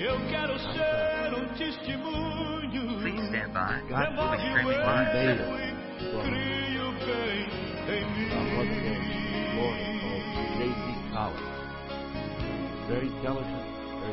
Eu quero ser um testemunho. Please stand by. God will be crio bem em mim. Very intelligent,